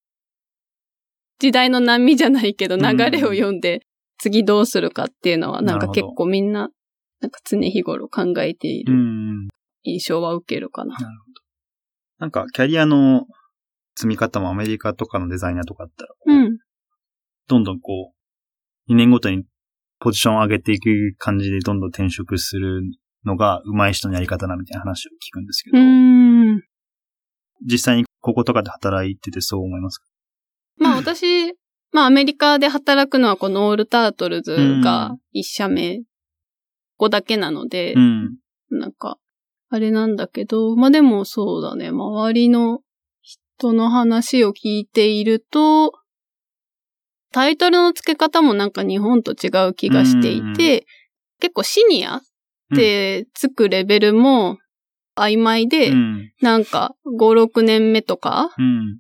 時代の波じゃないけど流れを読んで次どうするかっていうのはなんか結構みんな、なんか常日頃考えている。印象は受けるかな。
なんか、キャリアの積み方もアメリカとかのデザイナーとかだったら、う
ん。
どんどんこう、2年ごとにポジションを上げていく感じでどんどん転職するのが上手い人のやり方だみたいな話を聞くんですけ
う
ど。実際にこことかで働いててそう思いますか？
まあ私、まあアメリカで働くのはこのオールタートルズが一社目、ここだけなので、
うん。
なんか、あれなんだけど、まあでもそうだね、周りの人の話を聞いていると、タイトルの付け方もなんか日本と違う気がしていて、結構シニアってつくレベルも曖昧で、
うん。
なんか5、6年目とか、
うん。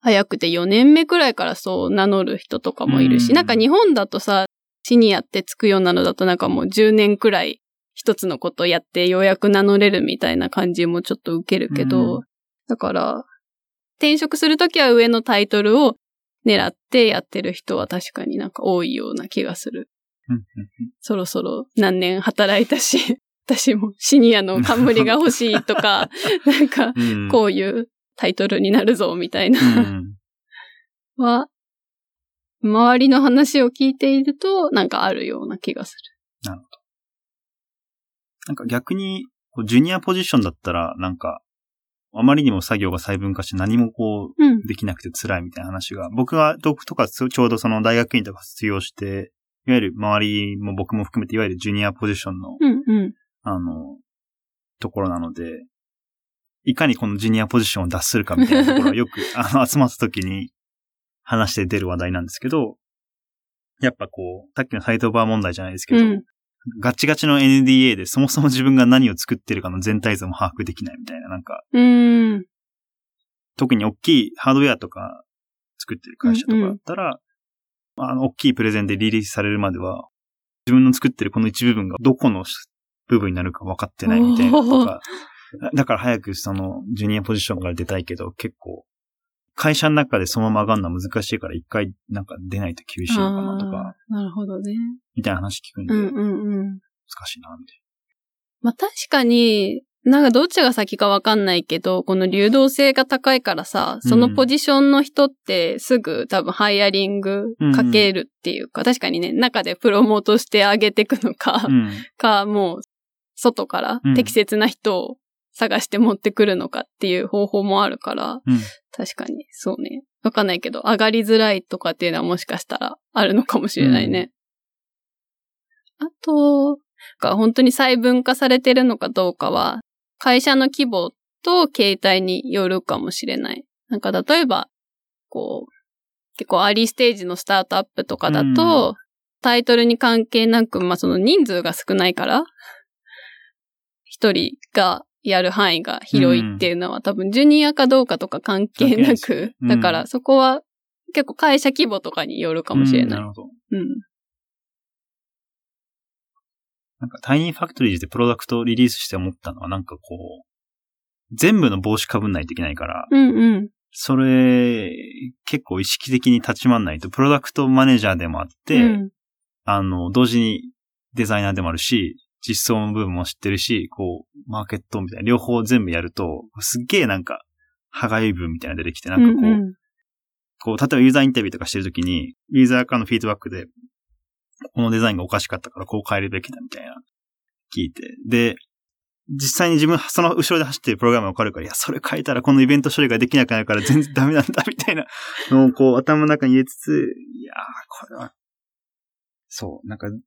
早くて4年目くらいからそう名乗る人とかもいるし、
うん
なんか日本だとさ、シニアってつくようなのだとなんかもう10年くらい一つのことやってようやく名乗れるみたいな感じもちょっと受けるけど、
うん
だから、転職するときは上のタイトルを狙ってやってる人は確かになんか多いような気がする。
うん
そろそろ何年働いたし、私もシニアの冠が欲しいとか、なんか
うん。
こういうタイトルになるぞみたいな
うん。
は、周りの話を聞いていると、なんかあるような気がす
なんか逆に、ジュニアポジションだったら、なんか、あまりにも作業が細分化して何もこう、
る。うん。
できなくて辛いみたいな話が、僕は、僕とかちょうどその大学院とか卒業して、いわゆる周りも僕も含めて、いわゆるジュニアポジションの、
うんうん。
あの、ところなので、いかにこのジュニアポジションを脱するかみたいなところは よく、あの、集まった時に話して出る話題なんですけど、やっぱこう、さっきのサイトバー問題じゃないですけど、
うん。
ガチガチの NDA でそもそも自分が何を作ってるかの全体像も把握できないみたいな、なんか、
うーん。
特に大きいハードウェアとか作ってる会社とかだったら、あの、大きいプレゼンでリリースされるまでは、自分の作ってるこの一部分がどこの部分になるか分かってないみたいなとか、だから早くその、ジュニアポジションから出たいけど、結構、会社の中でそのまま上がるのは難しいから一回なんか出ないと厳しいのかなとか、
なるほどね。
みたいな話聞くんで、
うん
難
うんうん。
しいな、みたい
まあ確かに、なんかどっちが先かわかんないけど、この流動性が高いからさ、そのポジションの人ってすぐ多分ハイアリングかけるっていうか、確かにね、中でプロモートしてあげていくのか、
な。うん。
か、もう、外から
うん
適切な人を探して持ってくるのかっていう方法もあるから、
うん。
確かに、そうね。わかんないけど、上がりづらいとかっていうのはもしかしたらあるのかもしれないね。あと、が本当に細分化されてるのかどうかは、会社の規模と形態によるかもしれない。なんか例えば、こう、結構アーリーステージのスタートアップとかだと、タイトルに関係なく、まあその人数が少ないから、一人がやる範囲が広いっていうのは、多分ジュニアかどうかとか関係なく、
うん
だからそこは結構会社規模とかによるかもしれない。
うんなるほど。
うん。
なんか、タイニーファクトリーズでプロダクトをリリースして思ったのは、なんかこう、全部の帽子被んないといけないから、
うんうん。
それ、結構意識的に立ち回んないと、プロダクトマネージャーでもあって、
うん
あの、同時にデザイナーでもあるし、実装の部分も知ってるし、こう、マーケットみたいな、両方全部やると、すっげえなんか、歯がゆい部分みたいなの出てきて、なんかこう、
うんうん
こう、例えばユーザーインタビューとかしてるときに、ユーザーからのフィードバックで、このデザインがおかしかったからこう変えるべきだみたいな、聞いて。で、実際に自分、その後ろで走ってるプログラムがわかるから、いや、それ変えたらこのイベント処理ができなくなるから全然ダメなんだ、みたいなのをこう頭の中に入れつつ、いやー、これは、そう、なんか、うん、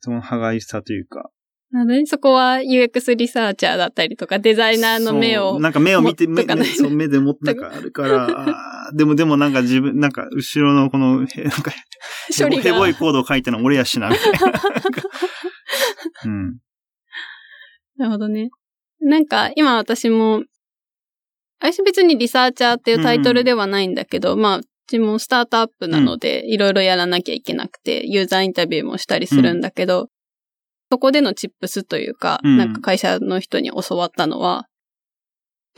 その歯がゆさというか、
なので、そこは UX リサーチャーだったりとか、デザイナーの目を。
なんか目を見て、目
持っとかない
そう目で持ってなんかあるから、でもでもなんか自分、なんか後ろのこの、へなんか、
処理が
ヘボいコードを書いてるの俺やしな、みたいな。なんかうん。
なるほどね。なんか、今私も、私別にリサーチャーっていうタイトルではないんだけど、まあ、うちもスタートアップなので、いろいろやらなきゃいけなくて、ユーザーインタビューもしたりするんだけど、そこでのチップスというか、
うん
なんか会社の人に教わったのは、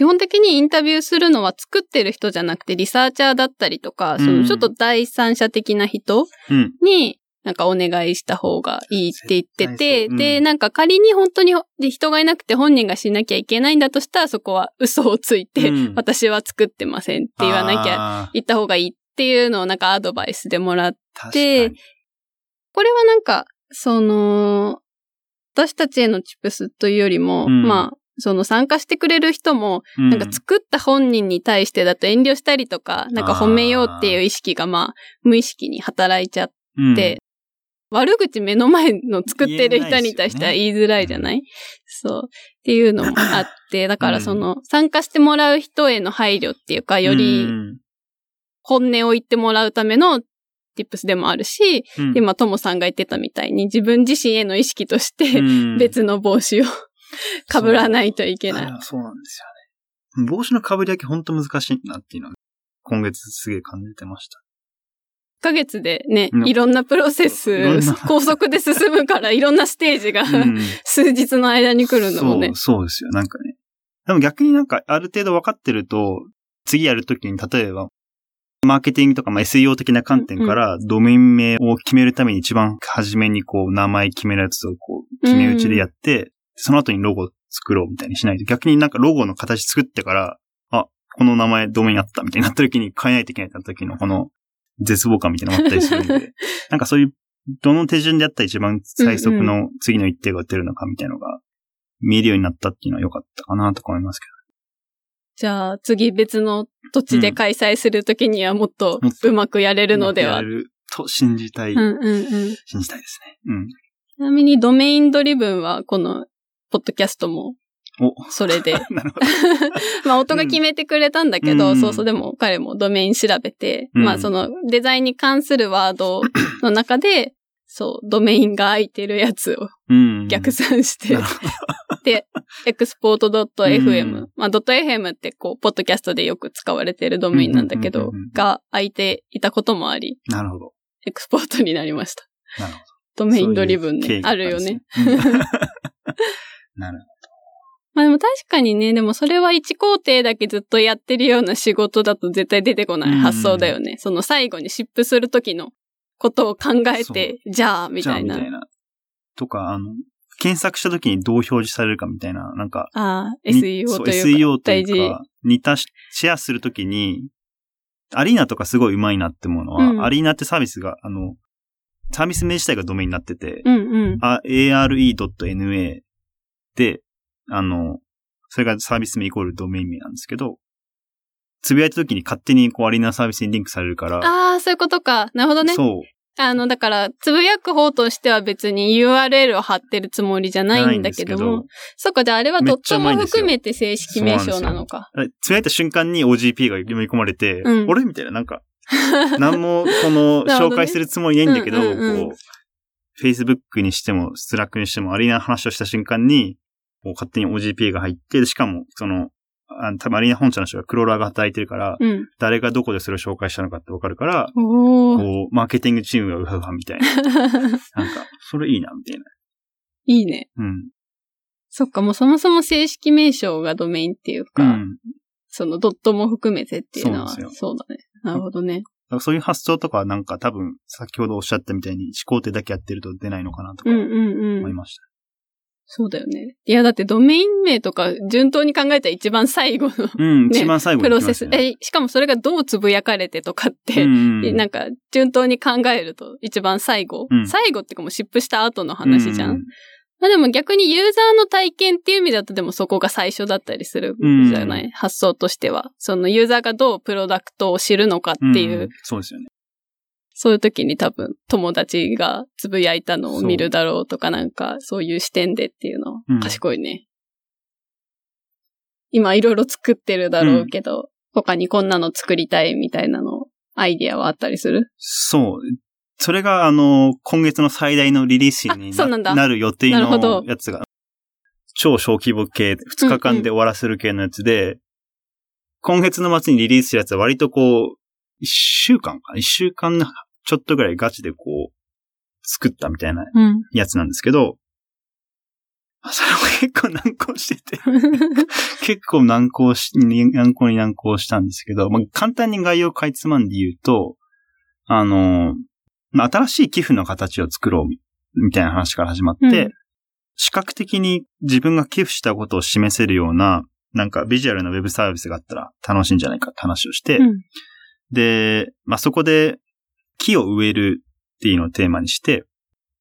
基本的にインタビューするのは作ってる人じゃなくてリサーチャーだったりとか、そ
うん。
のちょっと第三者的な人
うん。
に、なんかお願いした方がいいって言ってて、
そううん。
で、なんか仮に本当にで人がいなくて本人がしなきゃいけないんだとしたら、そこは嘘をついて、
うん。
私は作ってませんって言わなきゃ、
ゃ。
言った方がいいっていうのをなんかアドバイスでもらって、これはなんか、その、私たちへのチップスというよりも、
うん。
まあ、その参加してくれる人も、
う
なんか作った本人に対してだと遠慮したりとか、なんか褒めようっていう意識がまあ、無意識に働いちゃっ
うん。
て、悪口目の前の作ってる人に対しては言いづらいじゃない？そう。っていうのもあって、だからその、参加してもらう人への配慮っていうか、よ
う
り
ん。
本音を言ってもらうための tips でもあるし、
うん。
今、ともさんが言ってたみたいに自分自身への意識として、
うん。
別の帽子を 被らないといけない。
あそうなんですよね。帽子の被り分けほんと難しいなっていうのは、今月すげえ感じてました。
1ヶ月でね
う、ん
いろんなプロセス高速で進むから、いろんなステージが、
うん
数日の間に来るのもね
そう、。そうですよ。なんかね。でも逆になんかある程度分かってると、次やるときに例えば、マーケティングとか、まあ、SEO 的な観点から、ドメイン名を決めるために一番初めにこう、名前決めるやつをこう、決め打ちでやって、その後にロゴ作ろうみたいにしないと、逆になんかロゴの形作ってから、あ、この名前ドメインあったみたいになった時に変えないといけないってなった時のこの絶望感みたいなのがあったりするんで、なんかそういう、どの手順でやったら一番最速の次の一手が打てるのかみたいなのが見えるようになったっていうのは良かったかなとか思いますけ
じゃあ、次別の土地で開催するときにはもっとうまくやれ
ど。
るのでは。
やれると信じたい、
うんうんうん。
信じたいですね。うん。
ちなみにドメインドリブンはこのポッドキャストも
お、
それで。まあ音が決めてくれたんだけど、
うん
そうそうでも彼もドメイン調べて、
うん
まあそのデザインに関するワードの中で、そう、ドメインが空いてるやつを
うん。
逆算して、
なるほ
で、export.fm、
うん
まあ .fm ってこう、ポッドキャストでよく使われてるドメインなんだけど
うんうんうんうん、
が空いていたこともあり、
なるほど。
エクスポートになりました。
なるほど。
ドメインドリブンね。
そういう経緯が
あるよね。
なる
まあでも確かにね、でもそれは一工程だけずっとやってるような仕事だと絶対出てこない発想だよね。その最後にシップするときのことを考えて、じゃあ、みたいな。
みたいな。とか、あの、検索した時にどう表示されるかみたいな、なんか、
ああ、
に
SEO というか。
SEO と。いうか、似たしシェアするときに、アリーナとかすごい上手いなって思うのは、
うん
アリーナってサービスが、あの、サービス名自体がドメインになってて、
うんうん。
あ are.na で、あの、それがサービス名イコールドメイン名なんですけど、つぶやいた時に勝手にこうアリーナサービスにリンクされるから、
ああ、そういうことか。なるほどね。
そう。
あの、だから、つぶやく方としては別に URL を貼ってるつもりじゃないんだけども。そっか、じゃああれはドットも含めて正式名称なのか。
あつぶやいた瞬間に OGP が読み込まれて、
うん
俺みたいな、なんか、なんも、この、紹介するつもりないんだけど、こう、Facebook にしても、 Slack にしても、 Are.na の話をした瞬間に、こう勝手に OGP が入って、しかも、その、あ多分 Are.na 本社の人がクローラーが働いてるから、
うん。
誰がどこでそれを紹介したのかってわかるから。こう、マーケティングチームがウハウハみたいな。なんか、それいいな、みたいな。
いいね。
うん。
そっか、もうそもそも正式名称がドメインっていうか、
うん。
そのドットも含めてっていうのは、
そう
だね。なるほどね。
そういう発想とかはなんか多分、先ほどおっしゃったみたいに、思考手だけやってると出ないのかなとか。思いました。
そうだよね。いや、だってドメイン名とか順当に考えたら一番最後の
うん、
ね
一番最後
プロセス。え、しかもそれがどうつぶやかれてとかって、
うんうん
なんか順当に考えると一番最後。
うん
最後ってかもうシップした後の話じゃん。
うん
まあでも逆にユーザーの体験っていう意味だとでもそこが最初だったりするじゃない、発想としては。そのユーザーがどうプロダクトを知るのかっていう、
んそうですよね。
そういう時に多分友達がつぶやいたのを見るだろうとかなんかそう。いう視点でっていうの
うん。
賢いね。今いろいろ作ってるだろうけど、他にこんなの作りたいみたいなのアイディアはあったりする？
そう。それが、あの、今月の最大のリリースに
な
なる予定のやつが、超小規模系、2日間で終わらせる系のやつで、今月の末にリリースしたやつは割とこう、1週間かな ?1 週間ちょっとぐらいガチでこう、作ったみたいな
うん。
やつなんですけど、それも結構難航してて、結構難航し、難航に難航したんですけど、まあ、簡単に概要をかいつまんで言うと、あの、まあ、新しい寄付の形を作ろうみみたいな話から始まって、
うん。
視覚的に自分が寄付したことを示せるような、なんかビジュアルなウェブサービスがあったら楽しいんじゃないかって話をして、
うん。
で、まあ、そこで木を植えるっていうのをテーマにして、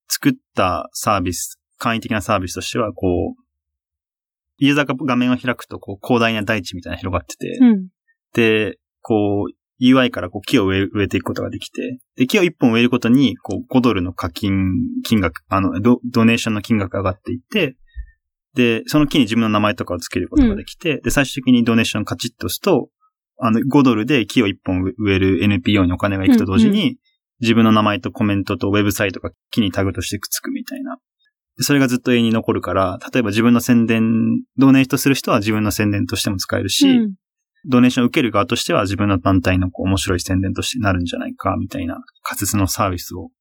作ったサービス、簡易的なサービスとしては、こう、ユーザーが画面を開くと、こう、広大な大地みたいな広がってて、
うん。
で、こう、UI からこう木を植え植えていくことができて、で、木を1本植えることに、こう、5ドルの課金金額、あの、ドドネーションの金額が上がっていって、で、その木に自分の名前とかをつけることができて、で、最終的にドネーションカチッと押すと、あの、5ドルで木を1本植える NPO にお金が行くと同時に、自分の名前とコメントとウェブサイトが木にタグとしてくっつくみたいな。でそれがずっと永遠に残るから、例えば自分の宣伝、ドネートする人は自分の宣伝としても使えるし、
うん
ドネーションを受ける側としては自分の団体のこう面白い宣伝としてなるんじゃないか、みたいな仮説のサービスを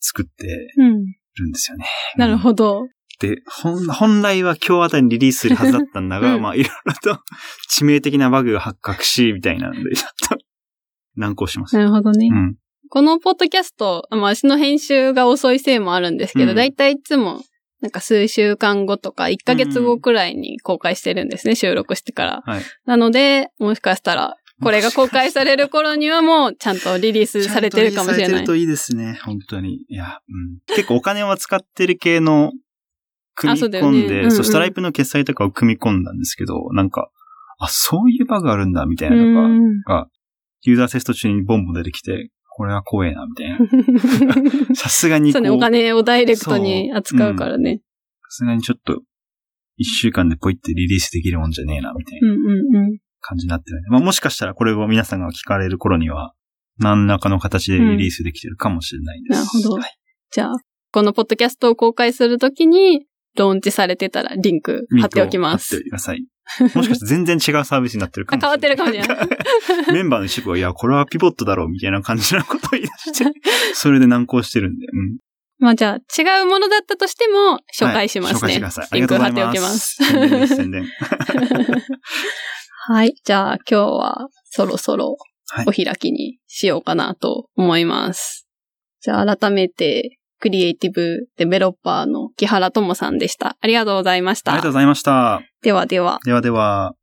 作って
うん。
るんですよね。
なるほど。
で、本本来は今日あたりにリリースするはずだったんだが、
うん
まあいろいろと 致命的なバグが発覚し、みたいなので、ちょっと難航します。
なるほどね。
うん。
このポッドキャスト、まあ、私の編集が遅いせいもあるんですけど、
うん
だいたいいつも、なんか数週間後とか、1ヶ月後くらいに公開してるんですね、収録してから。
はい。
なので、もしかしたら、これが公開される頃にはもう、ちゃんとリリースされてるかもしれない
ちゃんとリリースされてる。といいですね、本当に。いや、うん。結構お金は使ってる系の、組み込んで、
ねうんうん
そう、ストライプの決済とかを組み込んだんですけど、なんか、あ、そういうバグあるんだ、みたいなのが、ユーザーテスト中にボンボン出てきて、これは怖えな、みたいな。さすがに
そうね、お金をダイレクトに扱うからね。
さすがにちょっと、一週間でポイってリリースできるもんじゃねえな、みたいな
うんうんうん。
感じになってるね。まあもしかしたらこれを皆さんが聞かれる頃には、何らかの形でリリースできてるかもしれないです。
なるほど
はい
じゃあ、このポッドキャストを公開するときに、ローンチされてたらリンク貼っておきます
貼っておい。てください。もしかして全然違うサービスになってるかもしれない。
あ変わってるかもしれない
メンバーの一部は、いや、これはピボットだろう、みたいな感じのことを言い出して、それで難航してるんで、うん。
まあじゃあ、違うものだったとしても、紹介しますね。
はい紹介してください。あ
リンク
りがとうござ
貼っておき
いま。
ますす。
宣伝です、宣伝。
はい。じゃあ、今日はそろそろ
はい
お開きにしようかなと思います。じゃあ、改めて、クリエイティブデベロッパーの木原智さんでした。ありがとうございました
ありがとう。ございました。
ではでは。
ではでは。